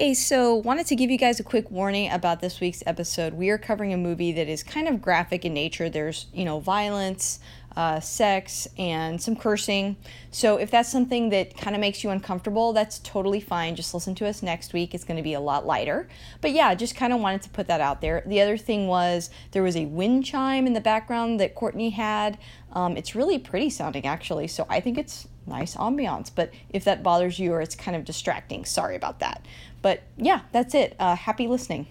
Hey, so wanted to give you guys a quick warning about this week's episode. We are covering a movie that is kind of graphic in nature. There's, you know, violence, uh, sex, and some cursing. So if that's something that kind of makes you uncomfortable, that's totally fine. Just listen to us next week. It's going to be a lot lighter. But yeah, just kind of wanted to put that out there. The other thing was there was a wind chime in the background that Courtney had. Um, it's really pretty sounding, actually. So I think it's nice ambiance. But if that bothers you or it's kind of distracting, sorry about that. But yeah, that's it. Uh, happy listening.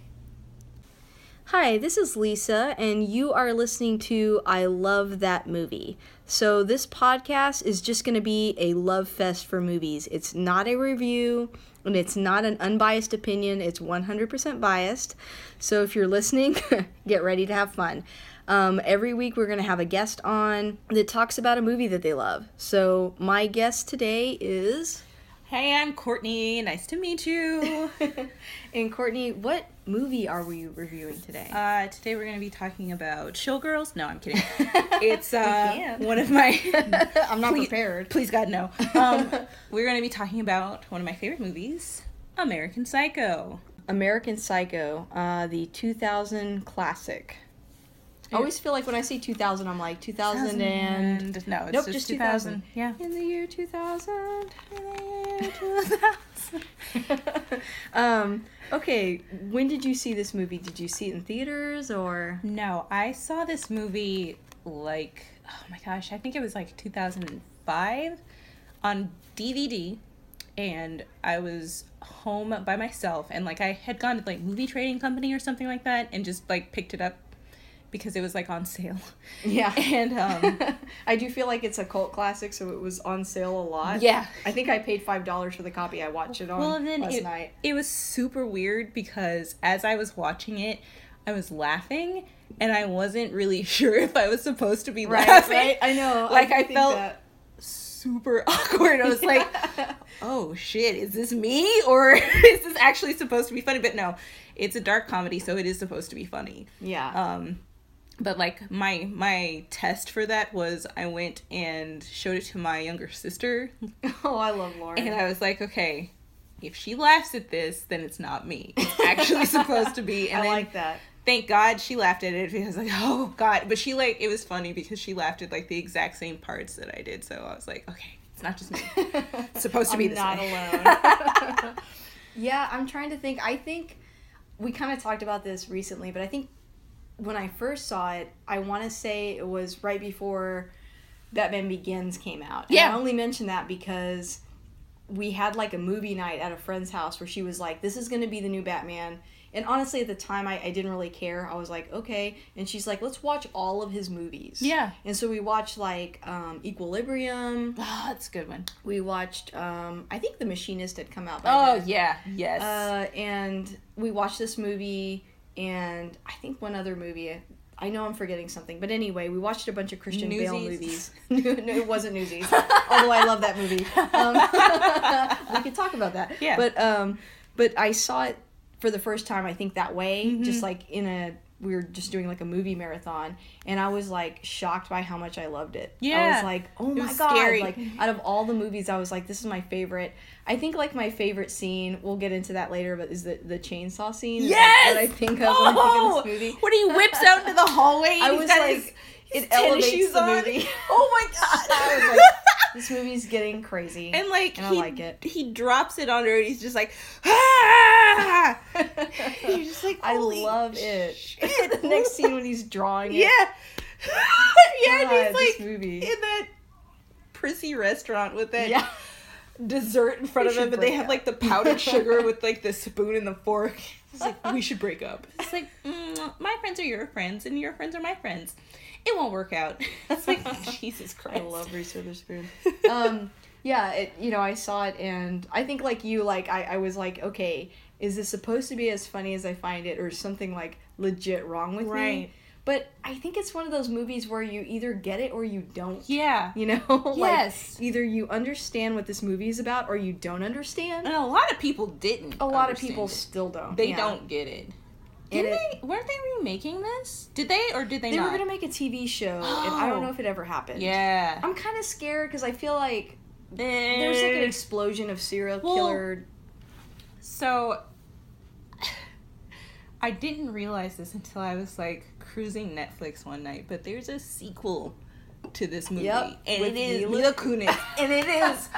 Hi, this is Lisa, and you are listening to I Love That Movie. So, this podcast is just going to be a love fest for movies. It's not a review, and it's not an unbiased opinion, it's 100% biased. So, if you're listening, get ready to have fun. Um, every week, we're going to have a guest on that talks about a movie that they love. So, my guest today is. Hey, I'm Courtney. Nice to meet you. and Courtney, what movie are we reviewing today? Uh, today we're going to be talking about Showgirls. No, I'm kidding. It's uh, one of my. I'm not please, prepared. Please God, no. Um, we're going to be talking about one of my favorite movies, American Psycho. American Psycho, uh, the 2000 classic. I always feel like when I say 2000, I'm like 2000 and... No, it's nope, just, just 2000. 2000. Yeah. In the year 2000. In the year 2000. um, okay, when did you see this movie? Did you see it in theaters or? No, I saw this movie like, oh my gosh, I think it was like 2005 on DVD. And I was home by myself, and like I had gone to like movie trading company or something like that, and just like picked it up because it was like on sale. Yeah. And um I do feel like it's a cult classic, so it was on sale a lot. Yeah. I think I paid five dollars for the copy. I watched it on well, then last it, night. it was super weird because as I was watching it, I was laughing and I wasn't really sure if I was supposed to be Right, laughing. right. I know. Like I, think felt that. super awkward. I was like, "Oh shit, is this me or is this actually supposed to be funny?" But no, it's a dark comedy, so it is supposed to be funny. yeah. Um but like my my test for that was I went and showed it to my younger sister oh, I love Lauren. and I was like, okay, if she laughs at this, then it's not me. It's actually supposed to be. And I then, like that. Thank God she laughed at it because like, oh God. But she like it was funny because she laughed at like the exact same parts that I did. So I was like, okay, it's not just me. It's supposed to be I'm this not way. alone. yeah, I'm trying to think. I think we kind of talked about this recently, but I think when I first saw it, I want to say it was right before Batman Begins came out. And Yeah. I only mention that because we had like a movie night at a friend's house where she was like, "This is going to be the new Batman." And honestly, at the time, I, I didn't really care. I was like, okay. And she's like, let's watch all of his movies. Yeah. And so we watched like um, Equilibrium. Oh, that's a good one. We watched, um, I think The Machinist had come out by Oh then. yeah, yes. Uh, and we watched this movie and I think one other movie. I know I'm forgetting something, but anyway, we watched a bunch of Christian Bale Newsies. movies. no, it wasn't Newsies, although I love that movie. Um, we could talk about that. Yeah. But um, but I saw it for the first time. I think that way, Mm-hmm. just like in a we were just doing like a movie marathon, and I was like shocked by how much I loved it. Yeah. I was like, oh my god! scary. Like out of all the movies, I was like, this is my favorite. I think like my favorite scene. We'll get into that later, but is the the chainsaw scene? Is, like, yes. what I think of when I oh, think of this oh! movie. when he whips out into the hallway, I was like, his it elevates the on. movie. Oh my god! Like, this movie's getting crazy. and like and I he, like it. he drops it on her and he's just like ah! You're just like I "Holy love it. shit." the next scene when he's drawing it. yeah yeah God, and he's like movie. in that prissy restaurant with that Yeah. dessert in front We of him but they break have up. like the powdered sugar with like the spoon and the fork it's like we should break up it's like mm, my friends are your friends and your friends are my friends it won't work out it's like jesus christ I love Reese Witherspoon. um, yeah, it, you know, I saw it and I think like you, like I, I was like, okay, is this supposed to be as funny as I find it, or something like legit wrong with me? Right. But I think it's one of those movies where you either get it or you don't. yeah You know, like Yes. either you understand what this movie is about or you don't understand. and a lot of people didn't A lot of people it. still don't. they yeah. don't get it did they weren't they remaking this did they or did they, They not were gonna make a TV show, and I don't Oh. know if it ever happened. yeah I'm kind of scared because I feel like there's like an explosion of serial Well, killer. So I didn't realize this until I was like cruising Netflix one night, but there's a sequel to this movie, Yep, and it is Mila Kunis, and it is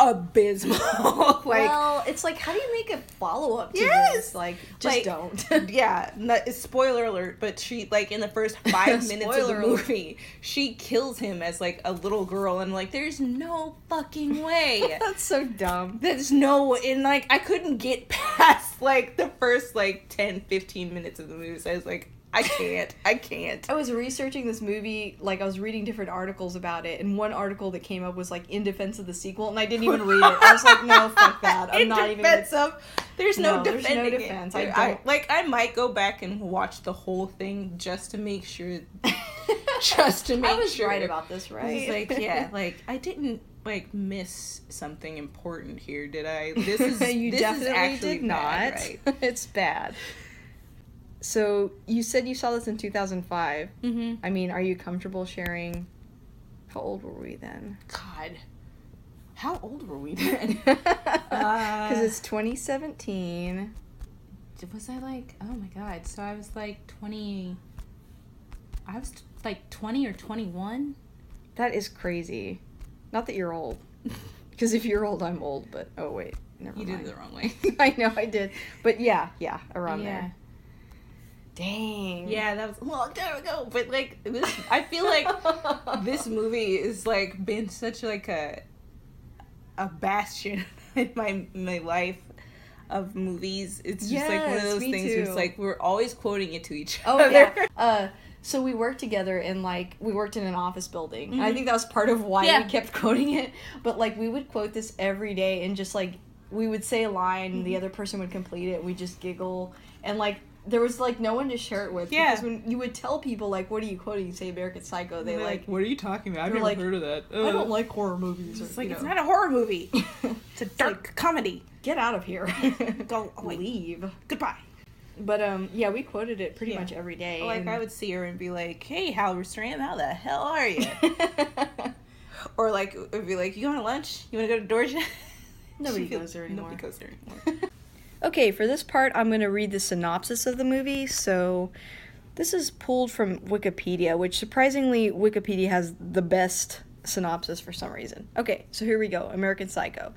abysmal. like, well, it's like, how do you make a follow up to Yes! this? Like, just Like, don't. yeah, not, spoiler alert, but she like in the first five minutes of the movie, she kills him as like a little girl, and like, there's no fucking way. That's so dumb. There's no, and like, I couldn't get past like the first like 10, 15 minutes of the movie. So I was like, I can't, I can't. I was researching this movie, like I was reading different articles about it, and one article that came up was like in defense of the sequel, and I didn't even read it. I was like, no, fuck that. I'm in not even. defense of, there's no, No, there's no defending defense. It. I I like. I might go back and watch the whole thing just to make sure. just to make sure. I was sure. right about this, right? Like yeah, like I didn't like miss something important here, did I? This is you this definitely is actually did not. bad, right? it's bad. So you said you saw this in 2005. Mm-hmm. I mean, are you comfortable sharing? How old were we then? God, how old were we then? Because it's 2017. was I like? Oh my god! So I was like twenty. I was like twenty or twenty-one. That is crazy. Not that you're old. Because if you're old, I'm old. But oh wait, never mind. You mind. did it the wrong way. I know I did, but yeah, yeah, around yeah. there. Dang. Yeah, that was a long time ago. But like this, I feel like this movie is like been such like a a bastion in my my life of movies. It's just like one of those things where it's like we're always quoting it to each Oh other. yeah. Uh, so we worked together and like we worked in an office building. And I think that was part of why Yeah. we kept quoting it. But like we would quote this every day and just like we would say a line and the Mm-hmm. other person would complete it. We just giggle and like there was like no one to share it with. Yeah. Because when you would tell people like, "What are you quoting?" You say American Psycho. They They're like, what are you talking about? I've never like, heard of that. "I don't like horror movies." Or, It's like you it's know, not a horror movie. It's a dark comedy. get out of here. Go away. leave. Goodbye. But um, yeah, we quoted it pretty Yeah. much every day. Like and- I would see her and be like, "Hey, Halberstram, how the hell are you?" or like it'd be like, "You going to lunch? You want to go to Dorsia?" Nobody goes there anymore. Nobody goes there anymore. Okay, for this part, I'm going to read the synopsis of the movie. So, this is pulled from Wikipedia, which surprisingly, Wikipedia has the best synopsis for some reason. Okay, so here we go American Psycho.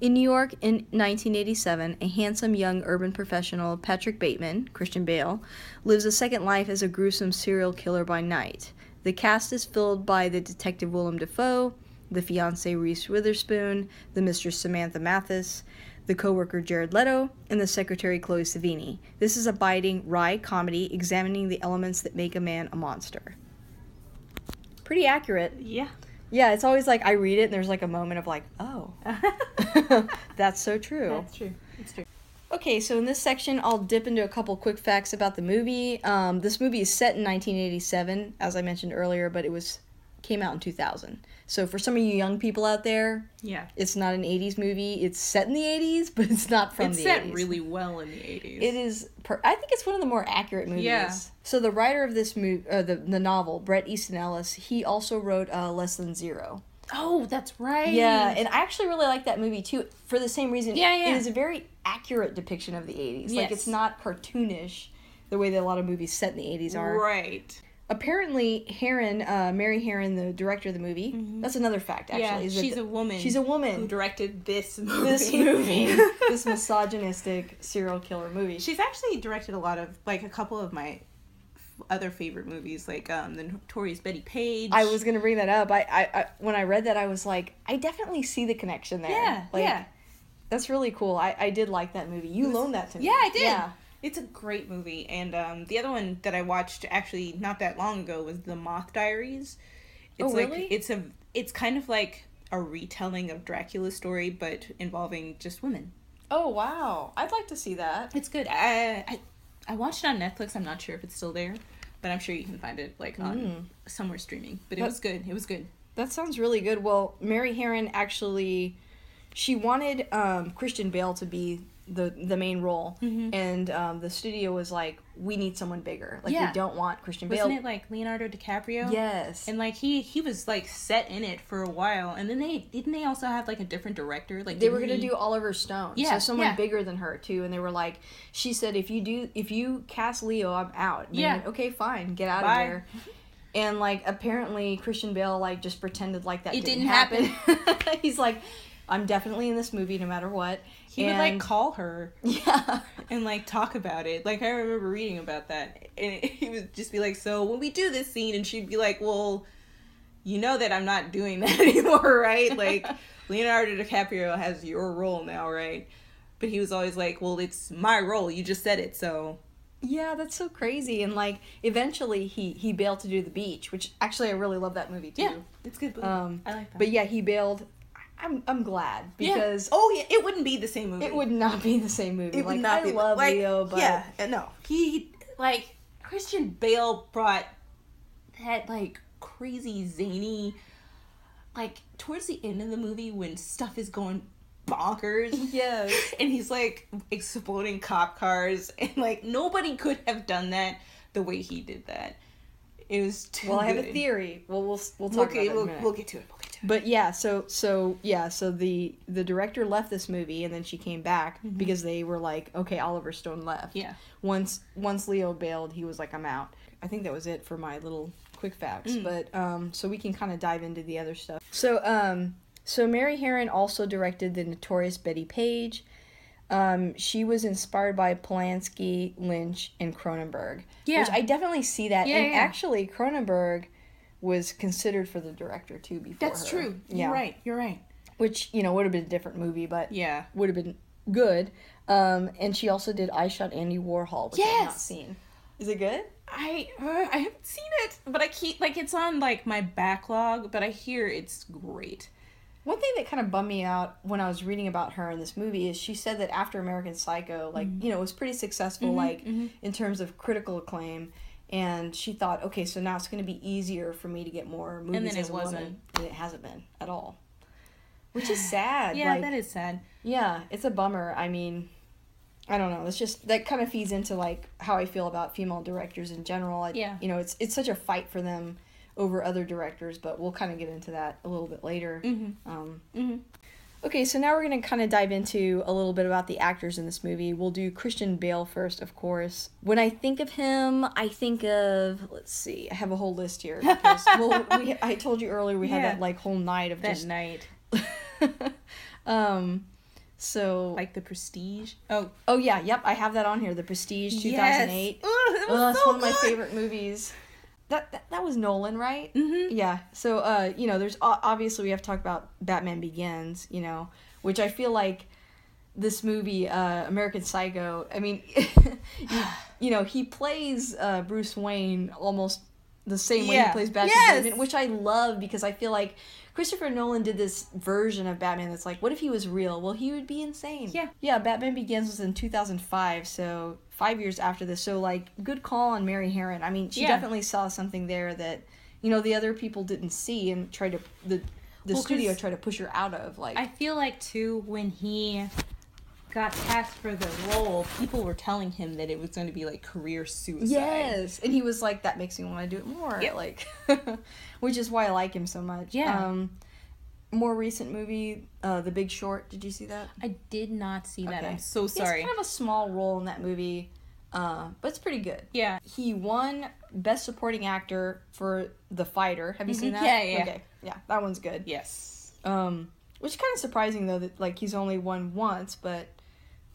In New York in 1987, a handsome young urban professional, Patrick Bateman, Christian Bale, lives a second life as a gruesome serial killer by night. The cast is filled by the detective Willem Dafoe, the fiance Reese Witherspoon, the mistress Samantha Mathis, the co-worker Jared Leto, and the secretary Chloe Sevigny. This is a biting, wry comedy examining the elements that make a man a monster. Pretty accurate. yeah. Yeah, it's always like I read it and there's like a moment of like, oh, that's so true. That's true. It's true. Okay, so in this section, I'll dip into a couple quick facts about the movie. Um, this movie is set in 1987, as I mentioned earlier, but it was came out in 2000. So for some of you young people out there, Yeah. it's not an 80s movie. It's set in the 80s, but it's not from it's the set 80s. really well in the 80s. It is. Per- I think it's one of the more accurate movies. Yeah. So the writer of this movie, uh, the the novel, Bret Easton Ellis, he also wrote uh, Less Than Zero. Oh, that's right. Yeah, and I actually really like that movie too for the same reason. Yeah, yeah. It is a very accurate depiction of the 80s. Like it's not cartoonish the way that a lot of movies set in the 80s are. right. Apparently, Harron, uh, Mary Harron, the director of the movie, that's another fact actually. yeah, she's a woman. she's a woman. who directed this movie. this movie, this misogynistic serial killer movie. She's actually directed a lot of like a couple of my other favorite movies, like um the Notorious Bettie Page. I was gonna bring that up. I, I, I when I read that, I was like, I definitely see the connection there. Yeah, like, yeah. That's really cool. I, I did like that movie. You loaned that to me. Yeah, I did. Yeah. It's a great movie, and um, the other one that I watched actually not that long ago was The Moth Diaries. It's Oh, like really? it's a it's kind of like a retelling of Dracula's story, but involving just women. Oh wow, I'd like to see that. It's good. I I, I watched it on Netflix. I'm not sure if it's still there, but I'm sure you can find it like on somewhere streaming. But it That- was good. It was good. That sounds really good. Well, Mary Harron actually, she wanted um, Christian Bale to be the the main role, Mm-hmm. and um, the studio was like, "We need someone bigger. Like Yeah. we don't want Christian Bale." Wasn't it like Leonardo DiCaprio? yes. And like he he was like set in it for a while, and then they didn't they also have like a different director? Like they were gonna he- do Oliver Stone, Yeah, so someone yeah. bigger than her too. And they were like, she said, "If you do, if you cast Leo, I'm out." And Yeah. went, okay, fine, get out Bye. of here. And like apparently Christian Bale like just pretended like that It didn't, didn't happen. He's like, I'm definitely in this movie no matter what. He would like call her yeah. and like talk about it. Like I remember reading about that, and he would just be like, "So when we do this scene," and she'd be like, "Well, you know that I'm not doing that anymore, right? Like Leonardo DiCaprio has your role now, right?" But he was always like, "Well, it's my role. You just said it, so." Yeah, that's so crazy. And like eventually he he bailed to do the beach, which actually I really love that movie too. Yeah, it's good. Um, I like that. But yeah, he bailed. I'm I'm glad Yeah. because oh yeah, it wouldn't be the same movie. it would not be the same movie. It would like not I be love like, Leo, but yeah, uh, no, he like Christian Bale brought that like crazy zany, like towards the end of the movie when stuff is going bonkers. yes. And he's like exploding cop cars, and like nobody could have done that the way he did that. It was too Well, I have a theory. Well, we'll we'll talk Okay, about we'll, that in a minute. we'll it. We'll get to it. But yeah, so so yeah, so the the director left this movie and then she came back because they were like, okay, Oliver Stone left. Mm-hmm. Yeah. Once once Leo bailed, he was like, I'm out. I think that was it for my little quick facts. Mm. But um, so we can kind of dive into the other stuff. So um, so Mary Harron also directed the notorious Bettie Page. Um, she was inspired by Polanski, Lynch, and Cronenberg. Yeah. Which I definitely see that. Yeah, and yeah. actually, Cronenberg was considered for the director too before That's her. true. Yeah. You're right. You're right. Which you know would have been a different movie, but Yeah. would have been good. Um, and she also did I Shot Andy Warhol, which I've not seen. Is it good? I uh, I haven't seen it, but I keep like it's on like my backlog. But I hear it's great. One thing that kind of bummed me out when I was reading about her in this movie is she said that after American Psycho, like Mm-hmm. you know, it was pretty successful, like in terms of critical acclaim. And she thought, okay, so now it's going to be easier for me to get more movies then it as a woman, wasn't. and it hasn't been at all, which is sad. Yeah, like, that is sad. Yeah, it's a bummer. I mean, I don't know. It's just that kind of feeds into like how I feel about female directors in general. I, Yeah. You know, it's it's such a fight for them over other directors, but we'll kind of get into that a little bit later. Mm-hmm. Um, Mm-hmm. Okay, so now we're gonna kind of dive into a little bit about the actors in this movie. We'll do Christian Bale first, of course. When I think of him, I think of let's see, I have a whole list here. Because, well, we, I told you earlier we had that like whole night of That just night, um. So like the Prestige. Oh, Oh yeah, yep, I have that on here. The Prestige, two thousand eight. Yes. Ugh, it was Oh, that's so one of my favorite movies. That, that that was Nolan, right? Mhm. Yeah. So uh, you know, there's obviously we have to talk about Batman Begins, you know, which I feel like this movie, uh, American Psycho. I mean, you, you know, he plays uh, Bruce Wayne almost the same way he plays Batman, Yes. which I love because I feel like Christopher Nolan did this version of Batman that's like, what if he was real? Well, he would be insane. Yeah. Yeah, Batman Begins was in 2005, so five years after this. So, like, good call on Mary Harron. I mean, she Yeah. definitely saw something there that, you know, the other people didn't see and tried to, the, the Well, studio tried to push her out of. Like, I feel like too when he got cast for the role, people were telling him that it was going to be like career suicide. Yes, and he was like, "That makes me want to do it more." Yep. Like, which is why I like him so much. Yeah. Um, more recent movie, uh, The Big Short. Did you see that? I did not see that. Okay. I'm so He sorry. kind of a small role in that movie, uh, but it's pretty good. yeah. He won Best Supporting Actor for The Fighter. Have you seen Mhm. that? Yeah, yeah. Okay, yeah, that one's good. Yes. Um, which is kind of surprising though that like he's only won once, but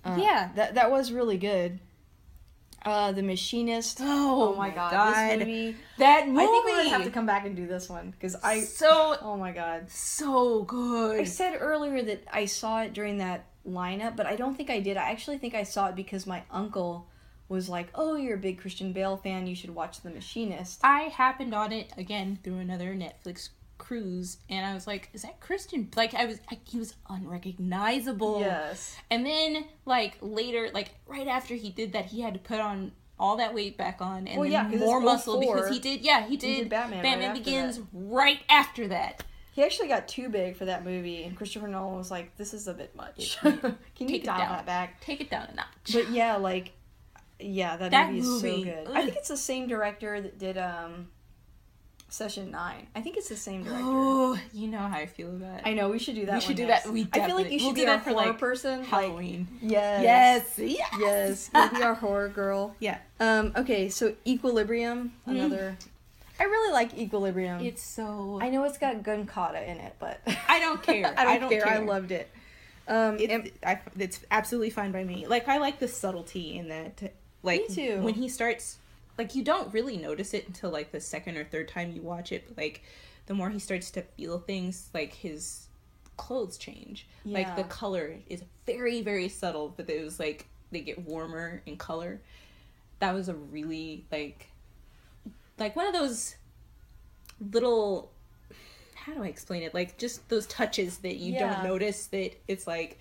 uh, Yeah. that that was really good. Uh, The Machinist. Oh, my my god, God. this movie. That movie. I think we're gonna have to come back and do this one because I. so Oh my god. so good. I said earlier that I saw it during that lineup, but I don't think I did. I actually think I saw it because my uncle was like, "Oh, you're a big Christian Bale fan. You should watch The Machinist." I happened on it again through another Netflix cruise, and I was like, "Is that Christian?" Like I was, I, he was unrecognizable. Yes. And then like later, like right after he did that, he had to put on all that weight back on and Well, yeah, more muscle because he did. Yeah, he did. did Batman right Begins that. right after that. He actually got too big for that movie, and Christopher Nolan was like, "This is a bit much. Can you Take dial that back?" Take it down a notch. But yeah, like, yeah, that, That movie is movie, so good. ugh. I think it's the same director that did um, Session Nine. I think it's the same director. oh, you know how I feel about it. I know we should do that. We should do next. that. We I feel like you should we'll be do our that for, horror like, person. Like, Halloween. yes, yes. Yes. yes. You'll be our horror girl. Yeah. Um. Okay. So Equilibrium, another. I really like Equilibrium. It's so. I know it's got gun kata in it, but I don't care. I don't, I don't care. I loved it. Um. It's, and- I, it's absolutely fine by me. Like I like the subtlety in that. Like Me too. when he starts, like you don't really notice it until like the second or third time you watch it. But like the more he starts to feel things, like his clothes change. Like the color is very very subtle, but it was like they get warmer in color. That was a really like, like one of those little. How do I explain it? Like just those touches that you Yeah. don't notice that it's like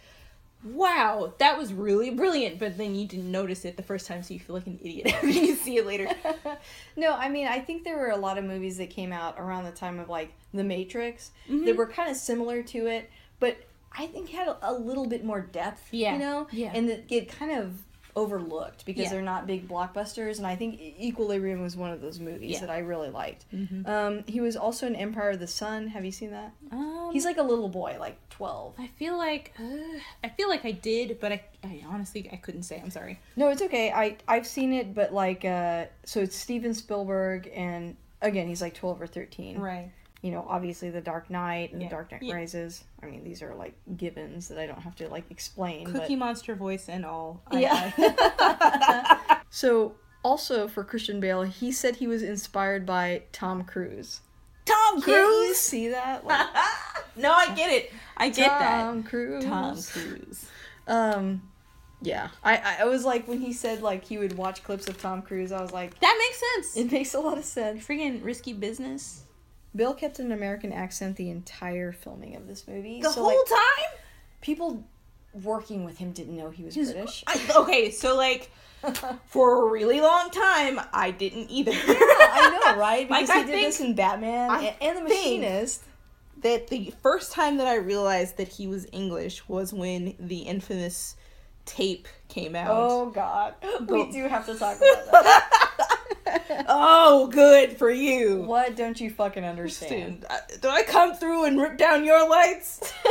wow, that was really brilliant, but then you didn't notice it the first time, so you feel like an idiot after you see it later. no, I mean, I think there were a lot of movies that came out around the time of like The Matrix Mm-hmm. that were kind of similar to it, but I think had a, a little bit more depth. Yeah, You know. yeah. And that get kind of overlooked because Yeah. they're not big blockbusters, and I think Equilibrium was one of those movies Yeah. that I really liked. Mhm. Um, he was also in Empire of the Sun. Have you seen that? Um, He's like a little boy, like twelve. I feel like uh, I feel like I did, but I, I honestly I couldn't say. I'm sorry. No, it's okay. I I've seen it, but like, uh, so it's Steven Spielberg, and again, he's like twelve or thirteen. Right. You know, obviously The Dark Knight and Yeah. The Dark Knight Yeah. Rises. I mean, these are like givens that I don't have to like explain. Cookie Monster voice and all. I- Yeah. I- so also for Christian Bale, he said he was inspired by Tom Cruise. Tom Cruise. see that? Like, no, I get it. I get Tom that. Tom Cruise. Tom Cruise. Um, yeah. I, I I was like when he said like he would watch clips of Tom Cruise. I was like, That makes sense. it makes a lot of sense. Freaking risky business. Bale kept an American accent the entire filming of this movie. The so whole like time. people working with him didn't know he was He's- British. I, okay, so like for a really long time, I didn't either. I know, right? Like, Because I he did this in Batman I and, the Machinist. that the first time that I realized that he was English was when the infamous tape came out. Oh God, we do have to talk about that. Oh, good for you. what don't you fucking understand? Dude, I- come through and rip down your lights?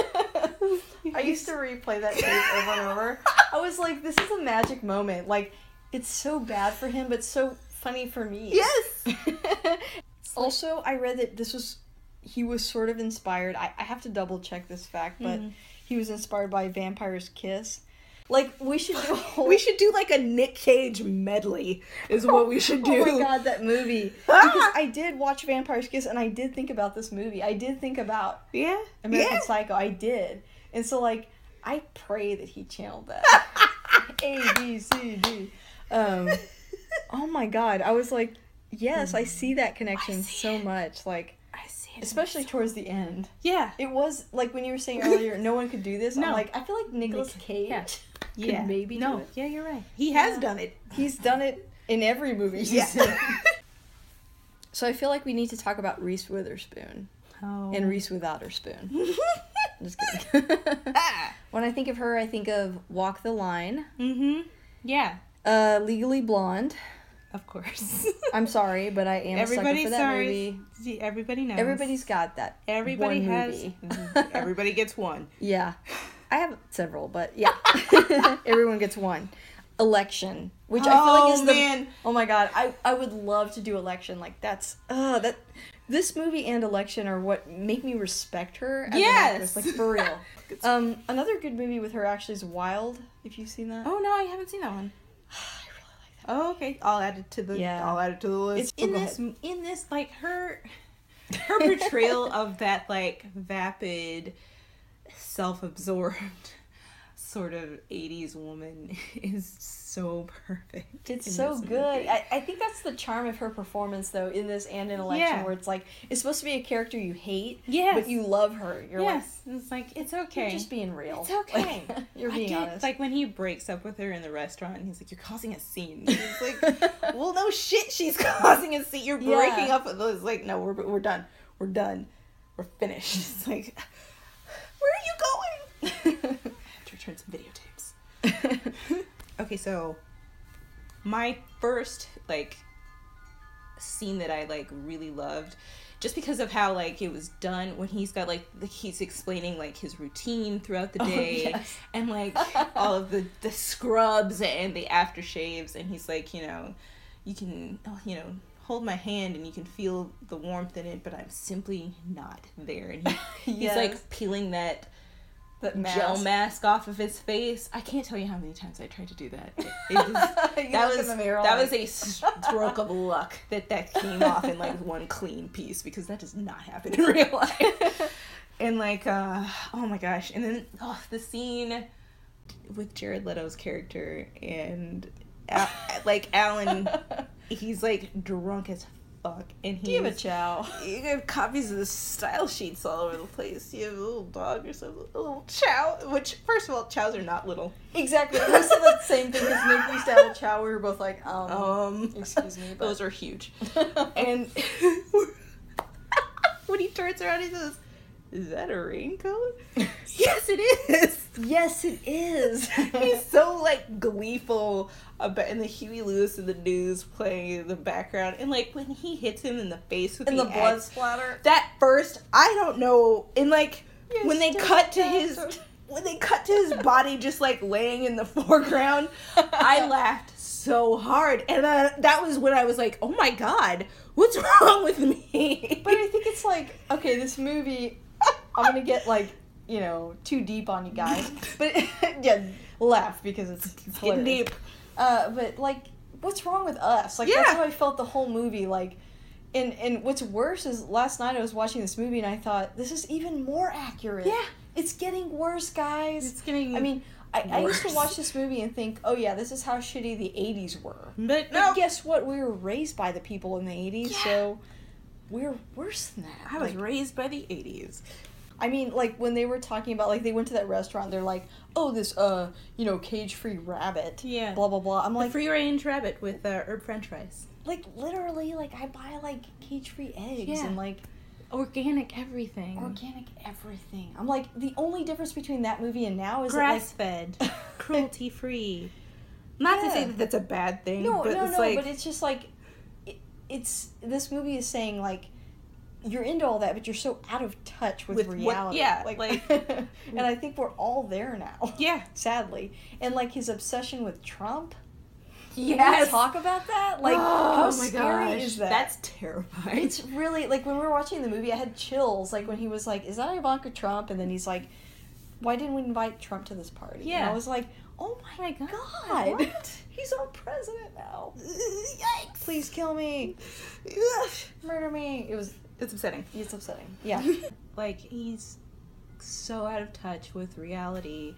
I used to replay that tape over and over. I was like, this is a magic moment. Like, it's so bad for him, but so funny for me. Yes. also, I read that this was he was sort of inspired. I, I have to double check this fact, but Mhm. he was inspired by Vampire's Kiss. Like, we should do a whole. We should do like a Nick Cage medley, is what we should do. Oh my god, that movie! Because I did watch Vampire's Kiss, and I did think about this movie. I did think about Yeah. American yeah. Psycho. I did, and so like, I pray that he channeled that. A B C D. Um, oh my god, I was like, yes, I see that connection see so it. much. Like, I see it. especially towards the end. Yeah. It was like when you were saying earlier, no one could do this. I'm No. like, I feel like Nicolas Nick- Cage yeah. Could Yeah. maybe no. do it. Yeah, you're right. He has Yeah. done it. He's done it in every movie. he's Yeah. in. So I feel like we need to talk about Reese Witherspoon Oh. and Reese without her spoon. Just kidding. ah. when I think of her, I think of Walk the Line, Mm-hmm. Yeah. uh, Legally Blonde. Of course. I'm sorry, but I am a sucker Everybody's for that sorry. movie. See, everybody knows. Everybody's got that. Everybody one has. movie. everybody gets one. Yeah. I have several, but yeah. Everyone gets one. Election, which I feel Oh, like is the man. Oh my god, I I would love to do election. Like that's uh that this movie and election are what make me respect her as Yes. an actress, like for real. um another good movie with her actually is Wild, if you've seen that. Oh no, I haven't seen that one. I really like that. Oh, okay. I'll add it to the. Yeah. I'll add it to the list. It's- in oh, this, in this, like her, her portrayal of that like vapid, self-absorbed, sort of '80s woman is so perfect. It's so good. I, I think that's the charm of her performance, though, in this and in election, Yeah. where it's like it's supposed to be a character you hate, Yes. but you love her. You're yes, it's like it's okay. you're just being real. It's okay. Like, you're being honest. Like when he breaks up with her in the restaurant, and he's like, "You're causing a scene." He's like, "Well, no shit, she's causing a scene. You're Yeah. breaking up." with It's like, "No, we're we're done. We're done. we're finished. It's like, where are you going? I have to return some videotapes. okay, so my first like scene that I like really loved just because of how like it was done when he's got like he's explaining like his routine throughout the oh, day yes. and like all of the the scrubs and the aftershaves and he's like you know you can oh, you know hold my hand and you can feel the warmth in it but i'm simply not there and he, he's like peeling that That gel mask. mask off of his face. I can't tell you how many times i tried to do that. It, it was, that was mirror that like- was a stroke of luck that that came off in like one clean piece because that does not happen in real life. And like uh oh my gosh. And then oh the scene with jared leto's character and Al- like alan he's like drunk as fuck and he's Give a chow. you have copies of the style sheets all over the place. You have a little dog or something, a little chow. Which, first of all, chows are not little. Exactly. We said the same thing because Nick used to have a chow. We were both like, um, Um, excuse me, but those are huge. And when he turns around, he says, "Is that a raincoat?" yes, it is. yes, it is. He's so like gleeful about, and the Huey Lewis and the News playing in the background, and like when he hits him in the face with and the the blood axe- splatter. that first I don't know and like You're when they cut to his bastard. when they cut to his body just like laying in the foreground I laughed so hard and uh, that was when I was like oh my god what's wrong with me But I think it's like, okay, this movie, I'm gonna get like, you know, too deep on you guys. But yeah, laugh because it's, it's hilarious. getting deep Uh, but like, what's wrong with us? Like that's how I felt the whole movie. Like, and and what's worse is last night I was watching this movie and I thought this is even more accurate. Yeah. it's getting worse, guys. it's getting I mean, I, I used to watch this movie and think, oh yeah, this is how shitty the '80s were. but But guess what? We were raised by the people in the '80s, Yeah. so we're worse than that. I was Like, raised by the 80s I mean, like when they were talking about, like they went to that restaurant, they're like, "Oh, this, uh, you know, cage-free rabbit." Yeah. Blah blah blah. I'm the like, free range rabbit with uh, herb french fries like literally, like I buy like cage-free eggs Yeah. and like organic everything organic everything. I'm like, the only difference between that movie and now is grass that fed cruelty free not to say that that's a bad thing no, but no, it's no. like but it's just like, it, it's this movie is saying like. You're into all that, but you're so out of touch with, With what- reality. yeah, like, like- and I think we're all there now. yeah sadly. And like his obsession with Trump. Yes. talk about that? Like, oh how my scary gosh, is that? That's terrifying. it's really like when we were watching the movie, I had chills. Like when he was like, "Is that Ivanka Trump?" And then he's like, "Why didn't we invite Trump to this party?" And Yeah. I was like, "Oh my, my God, god, what? he's our president now! Yikes! Please kill me, murder me." It was It's upsetting. it's upsetting. Yeah, like he's so out of touch with reality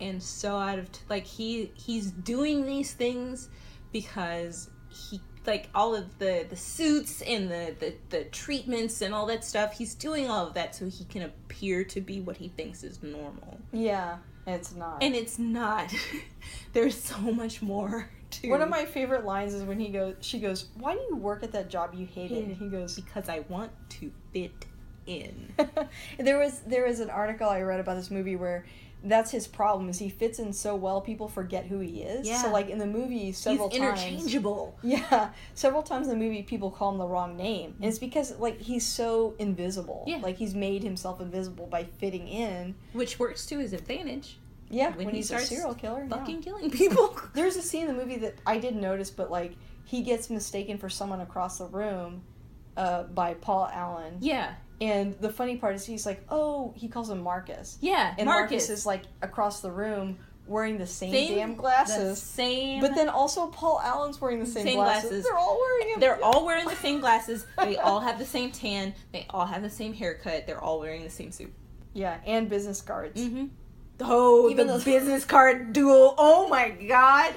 and so out of t- like he he's doing these things because he like all of the the suits and the, the the treatments and all that stuff he's doing all of that so he can appear to be what he thinks is normal yeah, it's not. and it's not there's so much more to One of my favorite lines is when he goes, she goes, "Why do you work at that job you hated?" And he goes, because i want to fit in there was there was an article I read about this movie where that's his problem is he fits in so well people forget who he is. Yeah. So like in the movie several he's times interchangeable Yeah, several times in the movie people call him the wrong name. And it's because like he's so invisible. Yeah. Like he's made himself invisible by fitting in. which works to his advantage Yeah, When when, he he's a starts serial killer. yeah. fucking killing people There's a scene in the movie that I didn't notice, but like he gets mistaken for someone across the room uh, by Paul Allen. yeah And the funny part is he's like, oh, he calls him Marcus. Yeah, And Marcus, Marcus, is like across the room wearing the same, Same- damn the glasses. same. But then also Paul Allen's wearing the same, Same glasses. glasses. They're all wearing them. they're all wearing the same glasses. They all have the same tan. They all have the same haircut. They're all wearing the same suit. yeah, and business cards. Mm-hmm. Oh, Even the those- business card duel. Oh my god.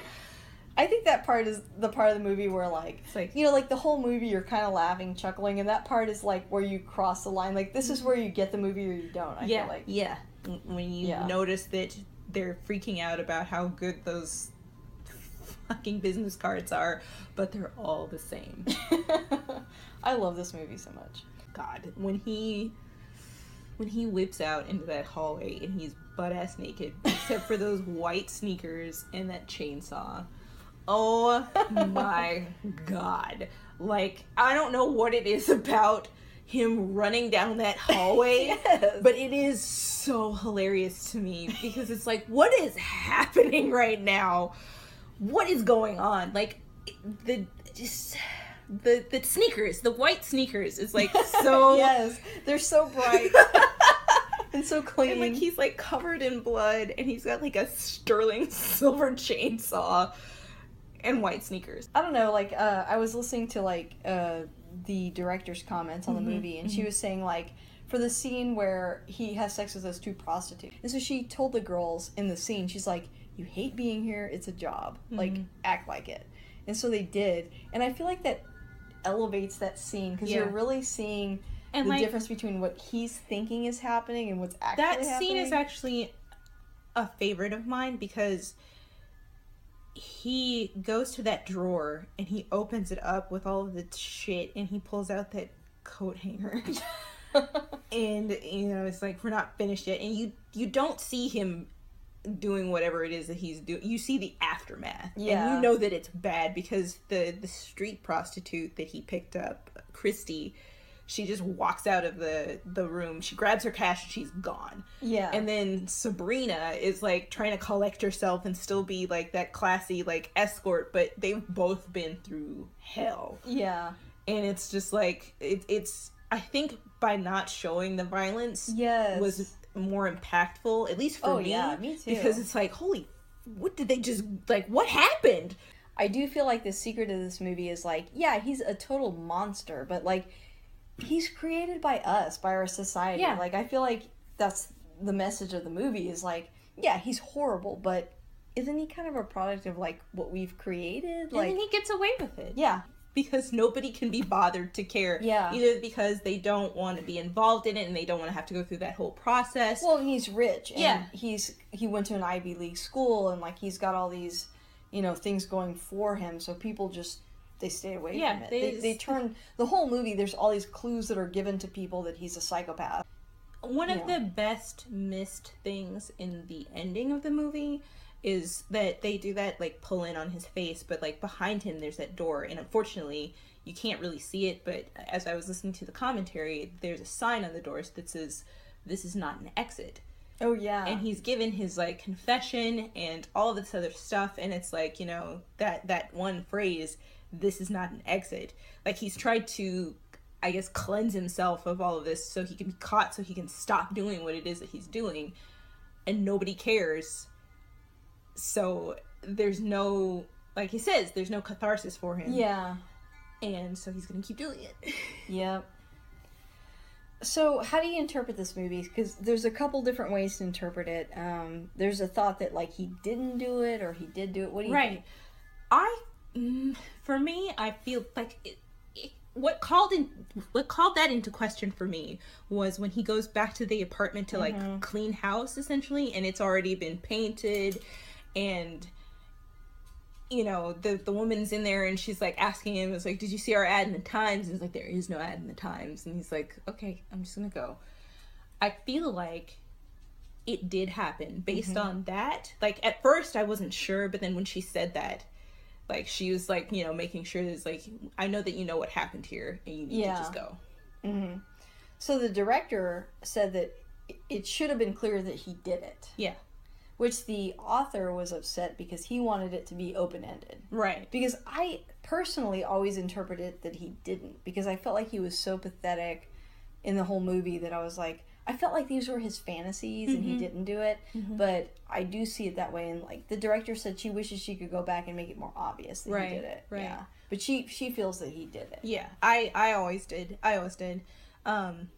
I think that part is the part of the movie where like It's like you know like the whole movie you're kind of laughing, chuckling, and that part is like where you cross the line. Like this is where you get the movie or you don't. I yeah, feel like yeah. When you Yeah. notice that they're freaking out about how good those fucking business cards are, but they're all the same. I love this movie so much. God, when he when he whips out into that hallway and he's butt ass naked, except for those white sneakers and that chainsaw. Oh my god. Like, I don't know what it is about him running down that hallway, Yes. but it is so hilarious to me because it's like, what is happening right now? What is going on? Like, the just the the sneakers, the white sneakers, is like so yes, they're so bright and so clean. and like he's like covered in blood and he's got like a sterling silver chainsaw and white sneakers. I don't know, like uh, I was listening to like uh, the director's comments on the Mhm, movie, and she was saying like for the scene where he has sex with those two prostitutes, and so she told the girls in the scene, she's like, "You hate being here. It's a job. Like Mhm. act like it." And so they did, and I feel like that elevates that scene because you're really seeing And the like difference between what he's thinking is happening and what's actually that happening. scene is actually a favorite of mine because he goes to that drawer and he opens it up with all of the shit and he pulls out that coat hanger. and you know it's like we're not finished yet and you you don't see him doing whatever it is that he's doing you see the aftermath and you know that it's bad because the the street prostitute that he picked up christy she just walks out of the the room. She grabs her cash and she's gone. Yeah, and then sabrina is like trying to collect herself and still be like that classy like escort but they've both been through hell. Yeah, and it's just like it, it's i think by not showing the violence yes, was more impactful at least for Oh, me yeah, me too. because it's like holy what did they just like what happened? I do feel like the secret of this movie is like, yeah, he's a total monster, but like he's created by us, by our society. Yeah. Like I feel like that's the message of the movie is like, yeah, he's horrible, but isn't he kind of a product of like what we've created? Like and then he gets away with it yeah. because nobody can be bothered to care Yeah. either because they don't want to be involved in it and they don't want to have to go through that whole process Well, he's rich and Yeah. he's he went to an Ivy League school and like he's got all these, you know, things going for him, so people just they stay away Yeah, from it. they They, they turn the whole movie. There's all these clues that are given to people that he's a psychopath. One of the best missed things in the ending of the movie is that they do that like pull in on his face, but like behind him there's that door, and unfortunately you can't really see it. But as I was listening to the commentary, there's a sign on the doors that says, "This is not an exit." Oh yeah. and he's given his like confession and all this other stuff and it's like you know that that one phrase this is not an exit like he's tried to i guess cleanse himself of all of this so he can be caught so he can stop doing what it is that he's doing and nobody cares so there's no like he says there's no catharsis for him yeah. and so he's gonna keep doing it Yep. So, how do you interpret this movie? Because there's a couple different ways to interpret it. Um, there's a thought that like he didn't do it or he did do it. What do you right think? i mm, for me i feel like it, it, what called in what called that into question for me was when he goes back to the apartment to like mm-hmm. clean house essentially and it's already been painted. And you know the the woman's in there and she's like asking him it's like did you see our ad in the times? And he's like there is no ad in the times. And he's like okay i'm just gonna go. I feel like it did happen based mm-hmm. on that. Like at first i wasn't sure but then when she said that like she was like you know making sure there's like i know that you know what happened here and you need Yeah. to just go. Mm-hmm. So the director said that it- it should have been clear that he did it, yeah. Which the author was upset because he wanted it to be open ended. right. Because I personally always interpreted that he didn't because I felt like he was so pathetic in the whole movie that I was like I felt like these were his fantasies and Mm-hmm. he didn't do it. But I do see it that way and like the director said she wishes she could go back and make it more obvious that Right, he did it. right. Yeah. But she she feels that he did it. yeah i i always did i always did um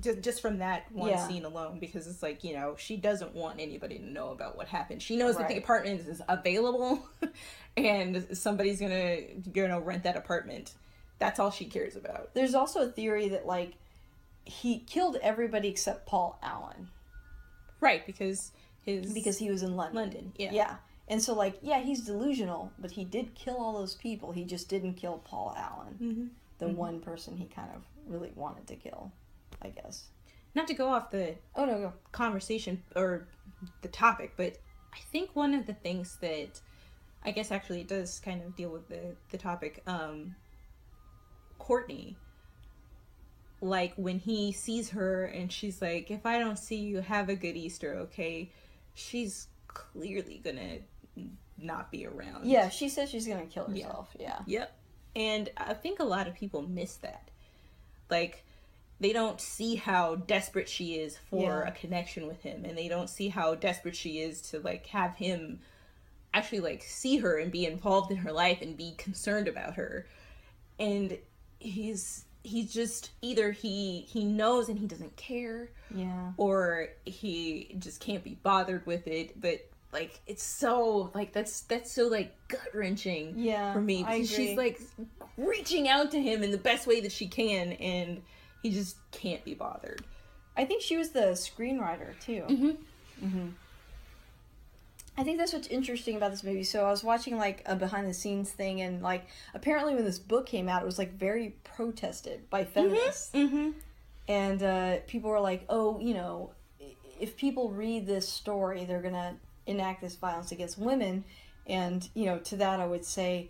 just, just from that one Yeah. scene alone because it's like you know she doesn't want anybody to know about what happened she knows that the apartment is available and somebody's gonna gonna rent that apartment that's all she cares about There's also a theory that like he killed everybody except Paul Allen right because his because he was in London. london yeah Yeah. And so like yeah, he's delusional, but he did kill all those people. He just didn't kill Paul Allen. mm-hmm. The one person he kind of really wanted to kill, I guess. not to go off the Oh no, go. conversation or the topic, but I think one of the things that I guess actually it does kind of deal with the the topic. Um, Courtney, like when he sees her and she's like, "If I don't see you, have a good Easter, okay?" She's clearly gonna not be around. Yeah, she says she's gonna kill herself. Yeah. Yep. And I think a lot of people miss that. Like, they don't see how desperate she is for Yeah. a connection with him, and they don't see how desperate she is to like have him actually like see her and be involved in her life and be concerned about her. And he's he's just either he he knows and he doesn't care Yeah. or he just can't be bothered with it but like it's so like that's that's so like gut wrenching Yeah, for me I because she's like reaching out to him in the best way that she can and he just can't be bothered I think she was the screenwriter too. mm-hmm. I think that's what's interesting about this movie. So I was watching like a behind the scenes thing, and like apparently when this book came out, it was like very protested by feminists, Mm-hmm. and uh, people were like, "Oh, you know, if people read this story, they're gonna enact this violence against women." And you know, to that I would say,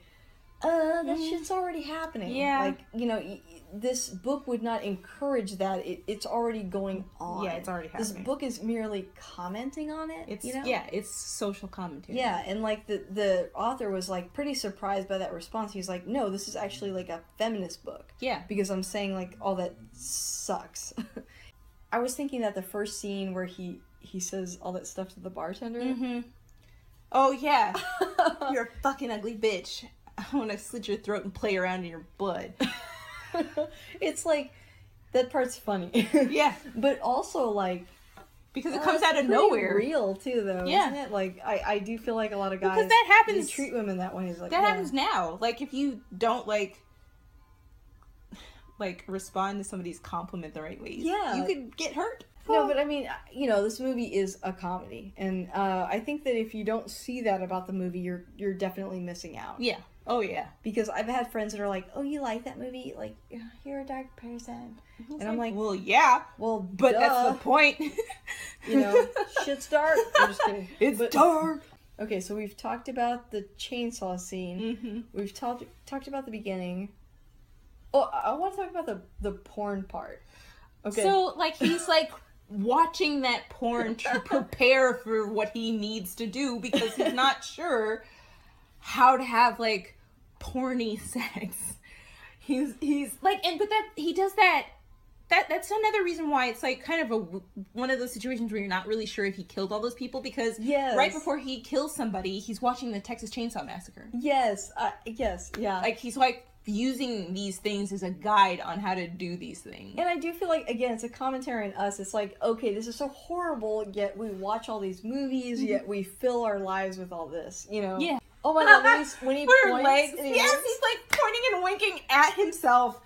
"Uh, that shit's already happening." Yeah. like you know, y- y- this book would not encourage that. It, it's already going on. Yeah, it's already happening. This book is merely commenting on it. it's you know? yeah it's social commentary Yeah, and like the the author was like pretty surprised by that response. He's like, "No, this is actually like a feminist book yeah because I'm saying like all that sucks." I was thinking that the first scene where he he says all that stuff to the bartender. mm-hmm. oh yeah you're a fucking ugly bitch i want to slit your throat and play around in your blood it's like that part's funny. yeah but also like because it uh, comes out of nowhere real too, though. Yeah. isn't it? Like I I do feel like a lot of guys because that happens treat women that way. It's like that yeah. happens now like if you don't like like respond to somebody's compliment the right way Yeah. you could get hurt No, but I mean, you know, this movie is a comedy, and uh, I think that if you don't see that about the movie, you're you're definitely missing out. yeah oh yeah Because I've had friends that are like, "Oh, you like that movie? Like, you're a dark person," and I'm like, well yeah "Well, but duh. that's the point you know, shit's dark." I'm just kidding. it's But- dark Okay, so we've talked about the chainsaw scene. mm-hmm. We've talked talked about the beginning. Oh, I, I want to talk about the the porn part. Okay. so like he's like watching that porn to prepare for what he needs to do because he's not sure how to have like porny sex he's he's like and but that he does that that that's another reason why it's like kind of a one of those situations where you're not really sure if he killed all those people because Yes. right before he kills somebody he's watching the Texas Chainsaw Massacre yes, uh, yes, yeah. like he's like using these things as a guide on how to do these things And I do feel like again, it's a commentary on us. It's like, okay, this is so horrible, yet we watch all these movies, yet we fill our lives with all this. You know? Mm-hmm. Yeah. Oh my god, when, he's, when he Her points, legs. and he Yes, winks- he's like pointing and winking at himself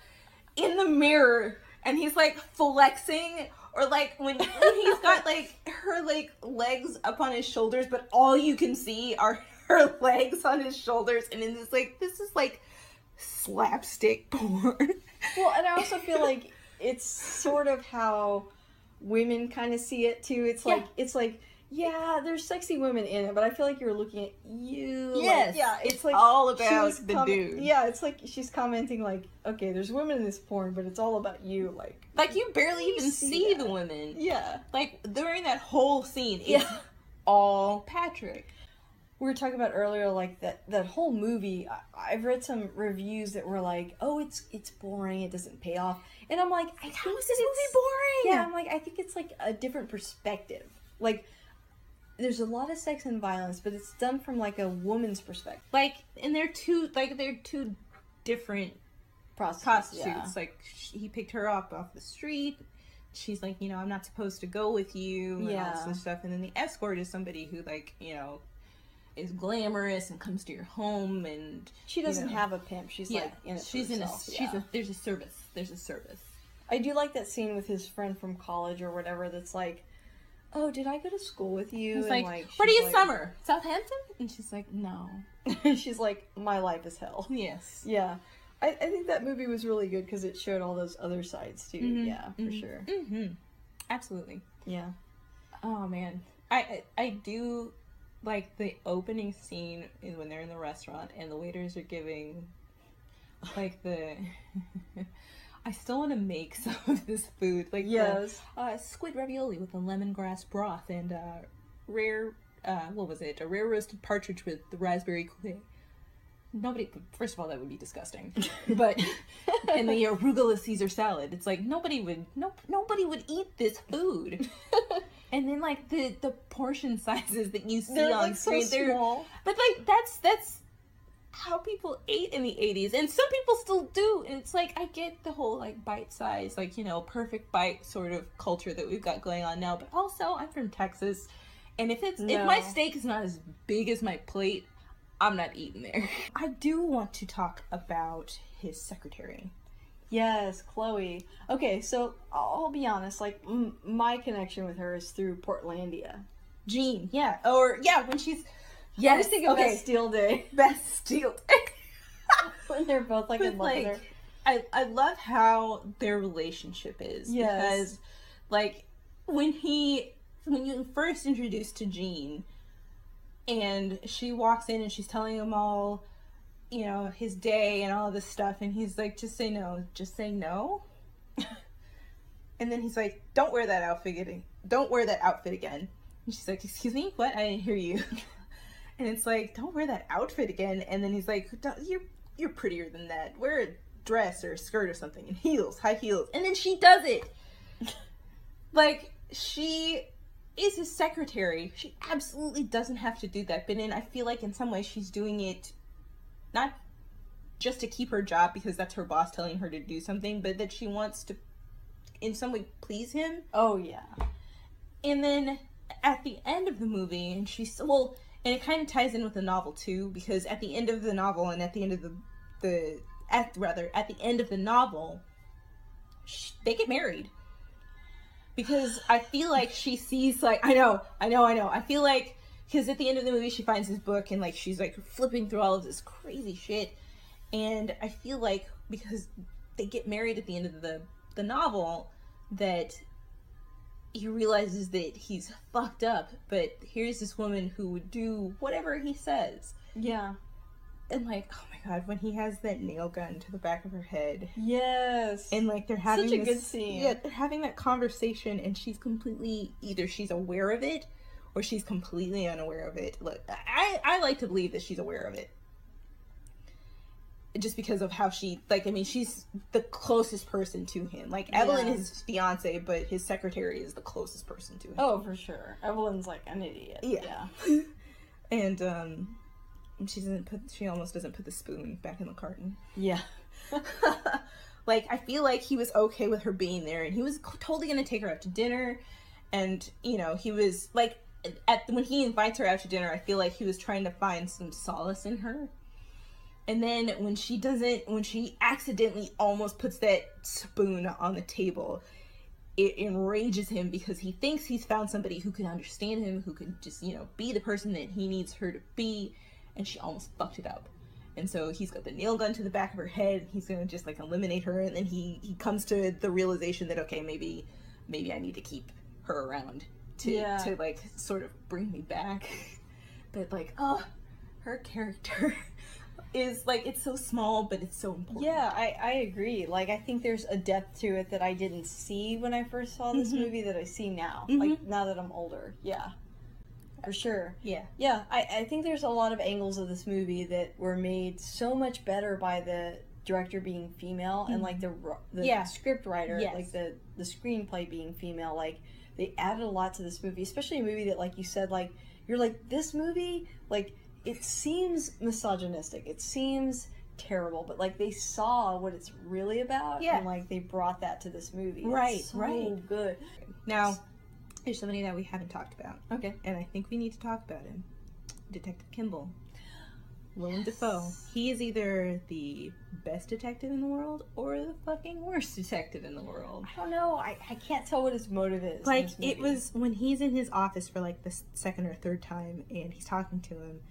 in the mirror, and he's like flexing, or like when, when he's got like her like legs up on his shoulders, but all you can see are her legs on his shoulders, and in this like this is like slapstick porn. Well, and I also feel like it's sort of how women kind of see it too. It's like it's like. Yeah, there's sexy women in it, but I feel like you're looking at you. like- Yes, yeah, it's like all about the com- dude. Yeah, it's like she's commenting like, okay, there's women in this porn, but it's all about you. Like, like you barely even see see the women. yeah. Like during that whole scene, it's Yeah. all Patrick. we were talking about earlier like that that whole movie I, i've read some reviews that were like oh it's it's boring it doesn't pay off and i'm like i think How is this movie boring? yeah i'm like i think it's like a different perspective like there's a lot of sex and violence but it's done from like a woman's perspective. Like and they're two like they're two different prostitutes, prostitutes. yeah. like sh- he picked her up off the street. She's like you know i'm not supposed to go with you and all Yeah. this stuff. And then the escort is somebody who like you know is glamorous and comes to your home and she doesn't know. have a pimp. She's yeah. like in she's in a herself, she's a there's a service. There's a service. I do like that scene with his friend from college or whatever that's like oh did i go to school with you he's And, like, where do you like- summer southampton and she's like no she's like my life is hell yes Yeah. I, I think that movie was really good because it showed all those other sides too. Mhm, Yeah, for mhm. sure. hmm Absolutely. Yeah. Oh man, I I, I do like the opening scene is when they're in the restaurant and the waiters are giving like the. I still want to make some of this food, like the, Yes. uh, squid ravioli with a lemongrass broth and uh, rare, uh, what was it? A rare roasted partridge with the raspberry coulis. Nobody, first of all, that would be disgusting. But and the arugula Caesar salad. It's like nobody would, no, nobody would eat this food. and then like the the portion sizes that you see They're, on like, so they're small. but like that's that's how people ate in the 80s and some people still do and it's like i get the whole like bite size like you know perfect bite sort of culture that we've got going on now but also i'm from texas and if it's if my steak is not as big as my plate i'm not eating there i do want to talk about his secretary Yes, Chloe. Okay, so I'll be honest. Like m- my connection with her is through Portlandia. jean yeah or yeah when she's I yes was thinking okay. that Steel Day. Best steel when they're both like in But, love with her. I, I love how their relationship is Yes. because like when he when you first introduced to Jean and she walks in and she's telling him all you know his day and all this stuff and he's like just say no just say no. And then he's like don't wear that outfit again don't wear that outfit again. And she's like excuse me what? I didn't hear you and it's like don't wear that outfit again. And then he's like you're you're prettier than that. Wear a dress or a skirt or something. And heels high heels. And then she does it. Like she is his secretary. She absolutely doesn't have to do that. But then i feel like in some way she's doing it not just to keep her job because that's her boss telling her to do something but that she wants to in some way please him. Oh yeah. and then at the end of the movie, and she's well, and it kind of ties in with the novel too, because at the end of the novel and at the end of the the at rather at the end of the novel, they get married. Because I feel like she sees like I know, I know, I know. I feel like because at the end of the movie she finds this book and like she's like flipping through all of this crazy shit, and I feel like because they get married at the end of the the novel that he realizes that he's fucked up, but here's this woman who would do whatever he says. Yeah. And like, oh my god, when he has that nail gun to the back of her head, Yes. and like they're having Such a this- good scene. Yeah, they're having that conversation, and she's completely either she's aware of it or she's completely unaware of it. Look, I I like to believe that she's aware of it. Just because of how she like, I mean, she's the closest person to him. Like Evelyn Yeah. is his fiance, but his secretary is the closest person to him. oh, for sure. Evelyn's like an idiot. Yeah. and um she doesn't put she almost doesn't put the spoon back in the carton. Yeah. like I feel like he was okay with her being there and he was totally going to take her out to dinner and you know, he was like at when he invites her out to dinner, I feel like he was trying to find some solace in her. And then when she doesn't when she accidentally almost puts that spoon on the table, it enrages him because he thinks he's found somebody who can understand him, who can just, you know, be the person that he needs her to be, and she almost fucked it up. And so he's got the nail gun to the back of her head. He's gonna just like eliminate her, and then he he comes to the realization that okay, maybe maybe I need to keep her around to Yeah. to like sort of bring me back. But like, oh, her character is like it's so small, but it's so important. Yeah, I, I agree. Like, I think there's a depth to it that I didn't see when I first saw this Mhm. movie that I see now. Mhm. Like, now that I'm older. Yeah. For sure. yeah, Yeah, I, I think there's a lot of angles of this movie that were made so much better by the director being female and like the the Yeah. script writer, Yes. like the the screenplay being female. Like they added a lot to this movie, especially a movie that, like you said, like you're like this movie, like it seems misogynistic. It seems terrible, but like they saw what it's really about, Yeah. and like they brought that to this movie. Right, so right. good. Now, there's somebody that we haven't talked about, Okay. and I think we need to talk about him. Detective Kimball. Willem Dafoe. He is either the best detective in the world or the fucking worst detective in the world. I don't know. I, I can't tell what his motive is. Like, it was when he's in his office for like the second or third time and he's talking to him,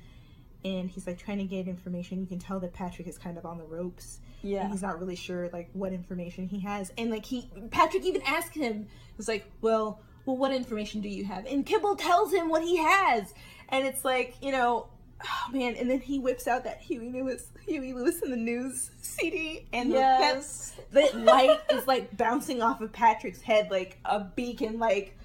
and he's like trying to get information. You can tell that Patrick is kind of on the ropes. Yeah. And he's not really sure like what information he has. And like he Patrick even asked him, was like, Well, well what information do you have? And Kimball tells him what he has. And it's like, you know, oh man, and then he whips out that Huey Lewis Huey Lewis and the News CD and Yes. the, that light is like bouncing off of Patrick's head like a beacon like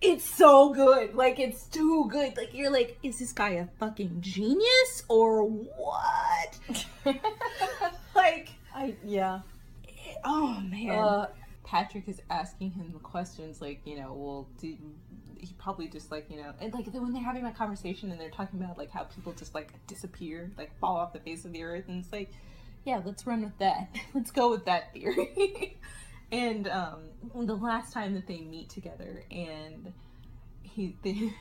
it's so good. Like it's too good. Like you're like, is this guy a fucking genius or what? like, I yeah. oh man. Uh, Patrick is asking him questions like, you know, well, do he probably just like, you know, and like when they're having that conversation and they're talking about like how people just like disappear, like fall off the face of the earth, and it's like, yeah, let's run with that. let's go with that theory. and um, the last time that they meet together, and he, they,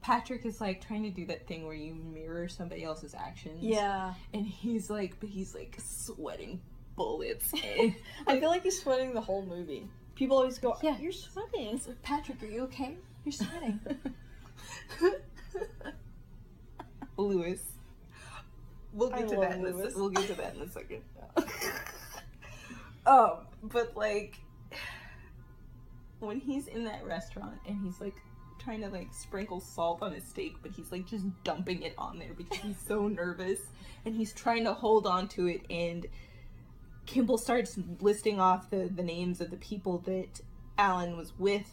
Patrick is like trying to do that thing where you mirror somebody else's actions. yeah. And he's like, but he's like sweating bullets. And I feel like he's sweating the whole movie. People always go, Yeah. "You're sweating." It's like, Patrick, are you okay? You're sweating. Lewis. We'll I get to love that. In a, Lewis. we'll get to that in a second. Um, but like when he's in that restaurant and he's like trying to like sprinkle salt on his steak, but he's like just dumping it on there because he's so nervous and he's trying to hold on to it and Kimball starts listing off the, the names of the people that Alan was with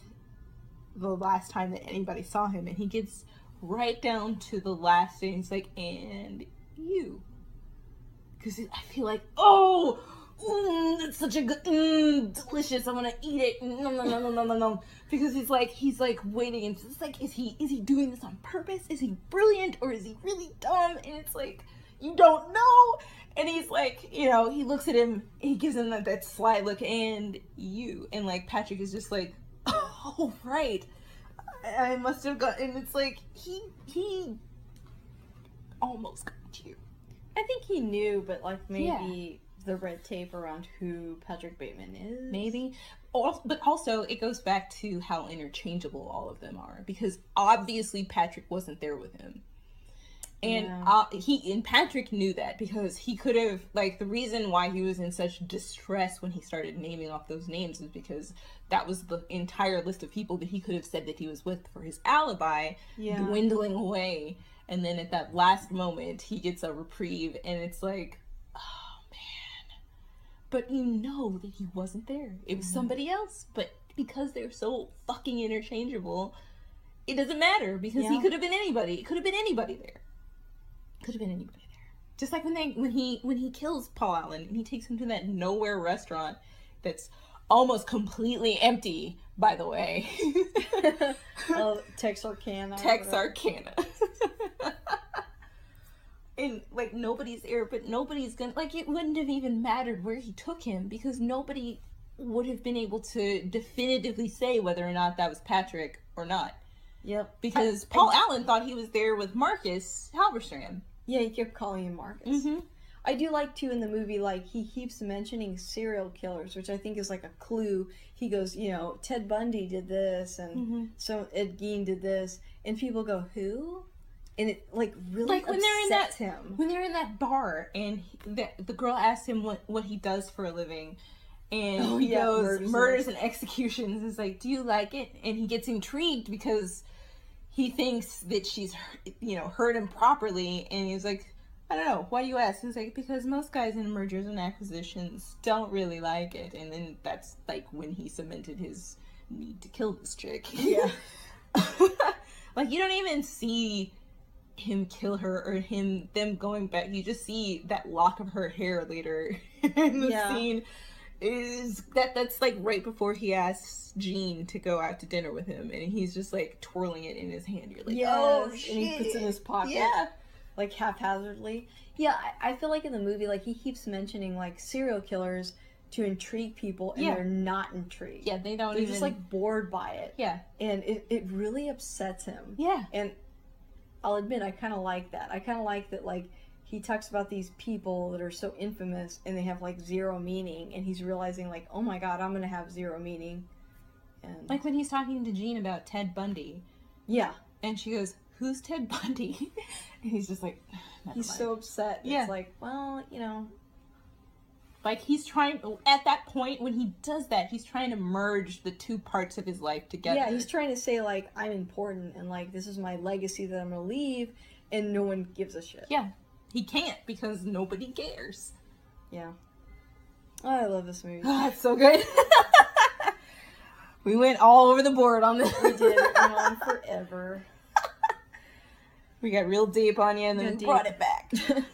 the last time that anybody saw him and he gets right down to the last thing. He's like, and you. Because I feel like, oh, mm, it's such a good, mm, delicious. I want to eat it. No, no, no, no, no, no, no. Because he's like, he's like waiting, and it's like, is he, is he doing this on purpose? Is he brilliant or is he really dumb? And it's like, you don't know. And he's like, you know, he looks at him, he gives him that, that sly look, and you. And like Patrick is just like, oh right, I, I must have got. And it's like he he almost got you. I think he knew, but like maybe the red tape around who Patrick Bateman is. maybe. But also, it goes back to how interchangeable all of them are because obviously Patrick wasn't there with him. And Yeah. uh, he and Patrick knew that because he could have like the reason why he was in such distress when he started naming off those names is because that was the entire list of people that he could have said that he was with for his alibi Yeah. dwindling away and then at that last moment he gets a reprieve and it's like but you know that he wasn't there. It was mm-hmm. somebody else but because they're so fucking interchangeable it doesn't matter because he could have been anybody. It could have been anybody there. Could have been anybody there. Just like when they when he when he kills paul allen and he takes him to that nowhere restaurant that's almost completely empty by the way. Oh, Texarkana. Texarkana. and like nobody's there, but nobody's gonna like it wouldn't have even mattered where he took him because nobody would have been able to definitively say whether or not that was Patrick or not. Yep. Because Paul Allen thought he was there with Marcus Halberstram. Yeah, he kept calling him Marcus. Mm-hmm. I do like too in the movie, like he keeps mentioning serial killers, which I think is like a clue. He goes, you know, Ted Bundy did this, and Mm-hmm. so Ed Gein did this, and people go, who? And it like really Like when they're in that him. when they're in that bar and he, the, the girl asks him what, what he does for a living and Oh, he yeah, goes murders murders, and executions. Is like do you like it? And he gets intrigued because he thinks that she's you know heard him properly and he's like I don't know. Why do you ask? He's like because most guys in mergers and acquisitions don't really like it. And then that's like when he cemented his need to kill this chick. Yeah. like you don't even see him kill her or him them going back you just see that lock of her hair later in the Yeah. scene is that that's like right before he asks Jean to go out to dinner with him and he's just like twirling it in his hand you're like Yes, oh and he puts it in his pocket. yeah like haphazardly. Yeah, I, I feel like in the movie, like he keeps mentioning like serial killers to intrigue people, and Yeah. they're not intrigued. yeah they don't they're even just like bored by it, yeah and it, it really upsets him. yeah And I'll admit, I kind of like that. I kind of like that, like he talks about these people that are so infamous and they have like zero meaning, and he's realizing like, oh my god, I'm gonna have zero meaning. And like when he's talking to Jean about Ted Bundy yeah, and she goes who's Ted Bundy? and he's just like, "Never He's mind." so upset. Yeah. It's like, well, you know, like he's trying at that point when he does that, he's trying to merge the two parts of his life together. yeah, he's trying to say like I'm important and like this is my legacy that I'm gonna leave, and no one gives a shit. yeah, he can't because nobody cares. Yeah. Oh, I love this movie. Oh, it's so good. we went all over the board on this. we did. It went on forever. We got real deep on you and then brought it back.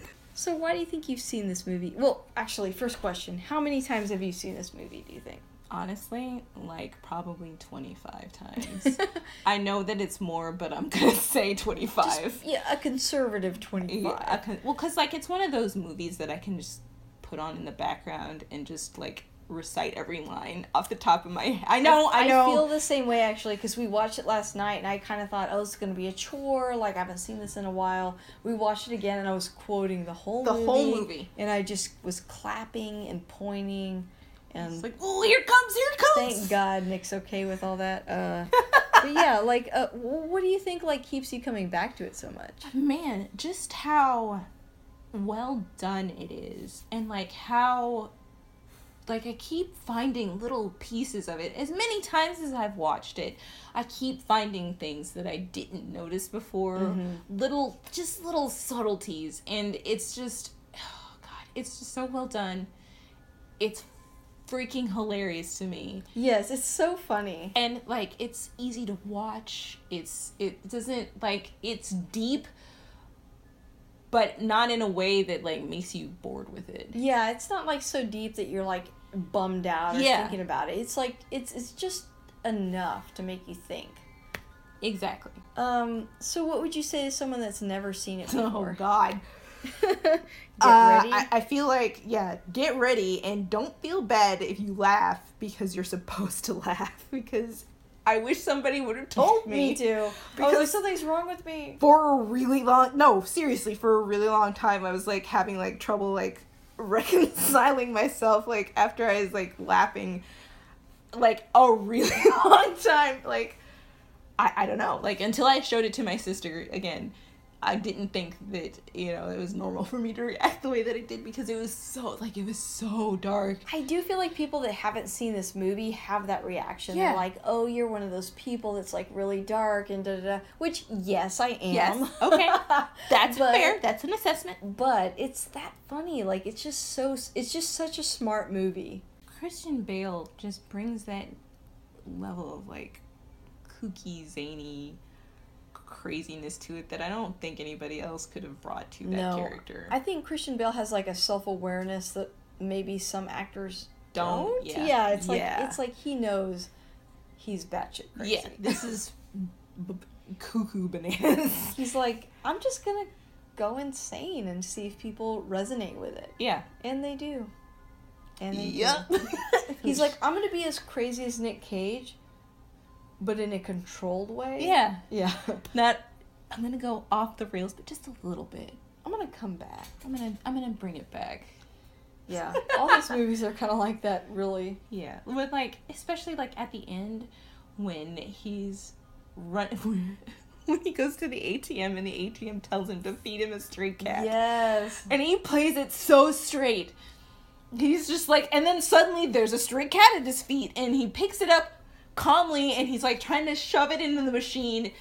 So why do you think you've seen this movie? Well, actually, first question: How many times have you seen this movie? Do you think? Honestly, like probably 25 times. I know that it's more, but I'm gonna say 25. Yeah, a conservative twenty-five. Yeah, I can- well, because like it's one of those movies that I can just put on in the background and just like recite every line off the top of my head. I know, I, know. I feel the same way actually because we watched it last night and I kind of thought, oh, it's gonna be a chore. Like I haven't seen this in a while. We watched it again and I was quoting the whole The movie, whole movie. and I just was clapping and pointing. And it's like, oh, here comes, here comes. thank God Nick's okay with all that. Uh, but yeah, like, uh, what do you think like keeps you coming back to it so much? man, just how well done it is, and like how, like I keep finding little pieces of it. As many times as I've watched it, I keep finding things that I didn't notice before. Mm-hmm. Little, just little subtleties, and it's just, oh god, it's just so well done. It's freaking hilarious to me Yes, it's so funny. and like it's easy to watch it's it doesn't like it's deep but not in a way that like makes you bored with it Yeah, it's not like so deep that you're like bummed out or Yeah. thinking about it. It's like it's it's just enough to make you think. exactly Um, so what would you say to someone that's never seen it before? Oh god Get Uh, ready. I, I feel like yeah get ready and don't feel bad if you laugh because you're supposed to laugh because i wish somebody would have told me, me too. Because- oh, something's wrong with me. for a really long no seriously for a really long time i was like having like trouble like reconciling myself like after i was like laughing like a really long time like i i don't know like until i showed it to my sister again i didn't think that you know it was normal for me to react the way that it did because it was so like it was so dark I do feel like people that haven't seen this movie have that reaction. Yeah. They're like, "Oh, you're one of those people that's like really dark and da da da." Which, yes, I am. Yes, okay. that's But- fair that's an assessment But it's that funny. Like it's just so. It's just such a smart movie. Christian Bale just brings that level of like kooky, zany craziness to it that I don't think anybody else could have brought to that no, character. I think Christian Bale has like a self awareness that maybe some actors Don't? don't. Yeah. it's like Yeah. it's like he knows he's batshit crazy. yeah, this is b- cuckoo bananas. he's like, I'm just gonna go insane and see if people resonate with it, yeah. and they do. And they Yep. He's like, I'm gonna be as crazy as Nick Cage, but in a controlled way. yeah. Yeah. Not. I'm gonna go off the rails, but just a little bit. I'm gonna come back. I'm gonna. I'm gonna bring it back. Yeah. All these movies are kind of like that, really. Yeah, with like especially like at the end when he's run when he goes to the ATM and the ATM tells him to feed him a stray cat. Yes. And he plays it so straight. He's just like and then suddenly there's a stray cat at his feet and he picks it up calmly and he's like trying to shove it into the machine.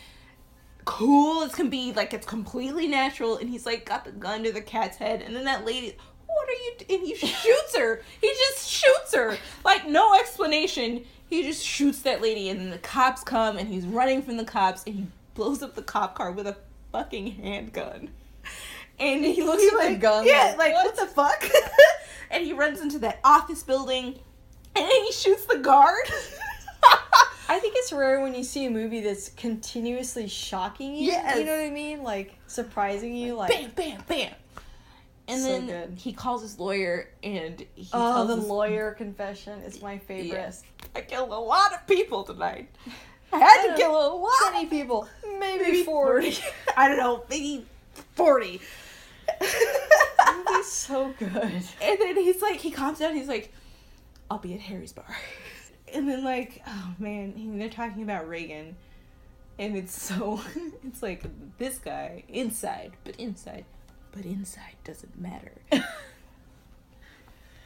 Cool as can be like it's completely natural and he's like got the gun to the cat's head and then that lady what are you d-" and he shoots her. He just shoots her. Like no explanation. He just shoots that lady and then the cops come and he's running from the cops and he blows up the cop car with a fucking handgun. And he looks a like gun, yeah like, like what? what? the fuck? And he runs into that office building and then he shoots the guard I think it's rare when you see a movie that's continuously shocking you. Yes. You know what I mean? Like surprising you. Like bam, bam, bam. And So then good. he calls his lawyer and he oh, the his- lawyer confession. is my favorite. Yes. I killed a lot of people tonight. I had Uh, to kill a lot. Twenty people, maybe, maybe forty. 40. I don't know, maybe 40. The movie's so good. and then he's like, he calms down. He's like, I'll be at Harry's bar. And then like, oh man, they're talking about Reagan. and it's so it's like this guy inside, but inside, but inside doesn't matter.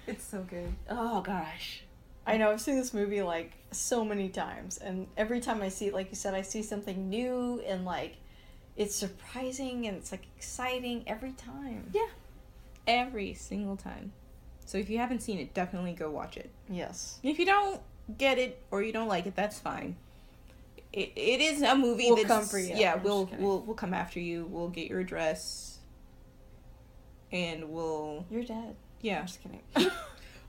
it's so good. Oh gosh. I know I've seen this movie like so many times, and every time I see it, like you said, I see something new and like it's surprising and it's like exciting every time. Yeah. Every single time. So if you haven't seen it, definitely go watch it. Yes. If you don't get it or you don't like it, that's fine. It, it is a movie We'll that's come for you. Yeah, I'm we'll we'll we'll come after you. We'll get your address, and we'll You're dead. yeah. I'm just kidding.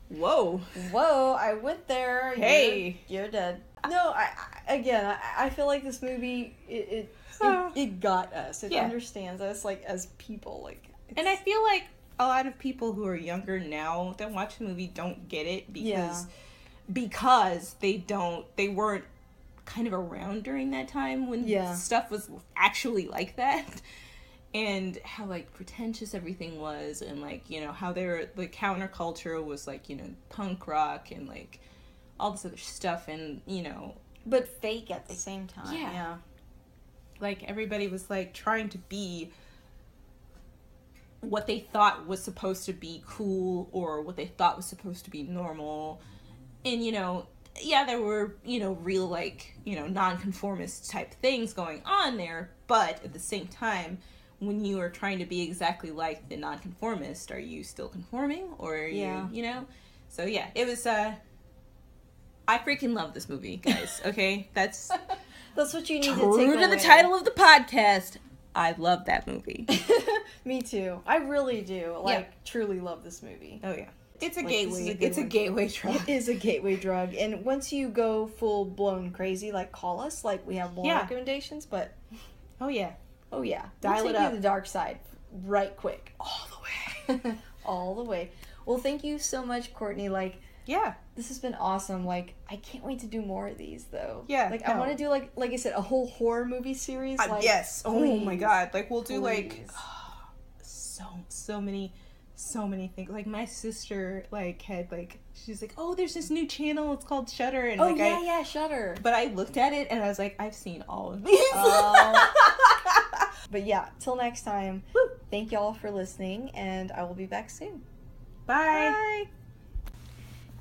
Whoa. Whoa, I went there. You're- Hey. You're, dead. No, I, I again, I, I feel like this movie it it, it, it got us. It Yeah. understands us like as people. Like, And I feel like a lot of people who are younger now that watch the movie don't get it because Yeah. Because they don't they weren't kind of around during that time when Yeah. stuff was actually like that and how like pretentious everything was and like you know how their the counterculture was like you know punk rock and like all this other stuff and you know but fake at the same time. Yeah. yeah. like everybody was like trying to be what they thought was supposed to be cool or what they thought was supposed to be normal and you know yeah there were you know real like you know nonconformist type things going on there but at the same time when you are trying to be exactly like the nonconformist are you still conforming or are Yeah. you you know so yeah it was uh i freaking love this movie guys okay that's That's what you need to take True to the title of the podcast. I love that movie. Me too. I really do. Like, truly love this movie. Oh yeah, it's a Like, gateway. a it's a gateway drug. It is a gateway drug, and once you go full blown crazy, like call us. Like we have more Yeah. recommendations, but Oh yeah, oh yeah, Dial we'll it up. to the dark side, right quick, all the way. all the way. Well, thank you so much, Courtney. Like Yeah, this has been awesome. Like I can't wait to do more of these, though. Yeah, Like I want to do like like I said, a whole horror movie series. Uh, Like yes. Oh my god. Like we'll do like Please. so so many so many things. Like my sister like had like she's like oh there's this new channel it's called Shudder and Oh like yeah, I yeah, Shudder. but I looked at it and I was like I've seen all of these. Oh. But yeah, till next time. Thank y'all for listening, and I will be back soon. Bye.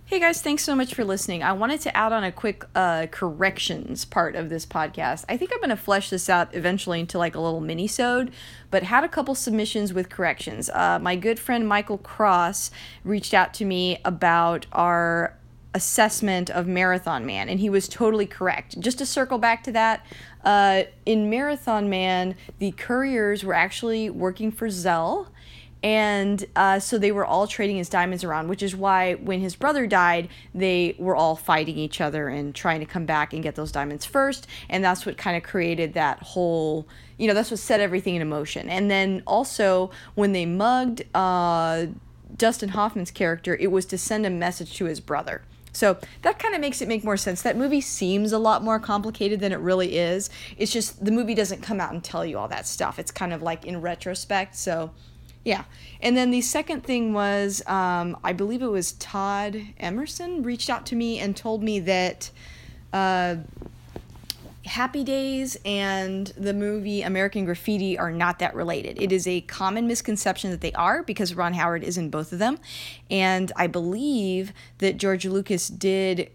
Hey guys, thanks so much for listening. I wanted to add on a quick uh, corrections part of this podcast. I think I'm going to flesh this out eventually into like a little mini-sode, but had a couple submissions with corrections. Uh, my good friend Michael Cross reached out to me about our assessment of Marathon Man, and he was totally correct. Just to circle back to that, uh, in Marathon Man, the couriers were actually working for Szell. And uh, so they were all trading his diamonds around, which is why when his brother died, they were all fighting each other and trying to come back and get those diamonds first. And that's what kind of created that whole, you know, that's what set everything in motion. And then also when they mugged uh, Dustin Hoffman's character, it was to send a message to his brother. So that kind of makes it make more sense. That movie seems a lot more complicated than it really is. It's just the movie doesn't come out and tell you all that stuff. It's kind of like in retrospect. So yeah. And then the second thing was, um, I believe it was Todd Emerson reached out to me and told me that uh, Happy Days and the movie American Graffiti are not that related. It is a common misconception that they are because Ron Howard is in both of them. And I believe that George Lucas did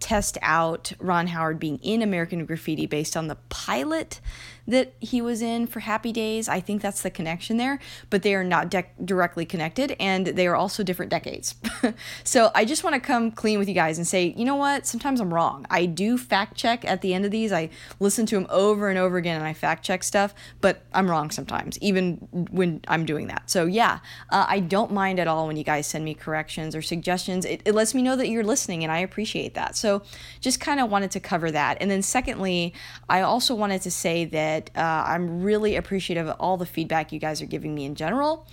test out Ron Howard being in American Graffiti based on the pilot that he was in for Happy Days. I think that's the connection there, but they are not de- directly connected and they are also different decades. so I just want to come clean with you guys and say, you know what? Sometimes I'm wrong. I do fact check at the end of these. I listen to them over and over again and I fact check stuff, but I'm wrong sometimes, even when I'm doing that. So yeah, uh, I don't mind at all when you guys send me corrections or suggestions. It, it lets me know that you're listening and I appreciate that. So just kind of wanted to cover that. And then secondly, I also wanted to say that uh, I'm really appreciative of all the feedback you guys are giving me in general.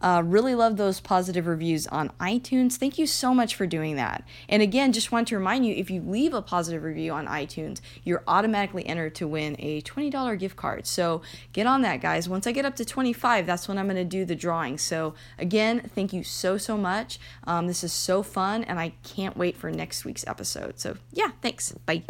Uh, really love those positive reviews on iTunes. Thank you so much for doing that. And again, just want to remind you if you leave a positive review on iTunes, you're automatically entered to win a $20 gift card. So get on that, guys. Once I get up to 25, that's when I'm going to do the drawing. So again, thank you so, so much. Um, this is so fun, and I can't wait for next week's episode. So yeah, thanks. Bye.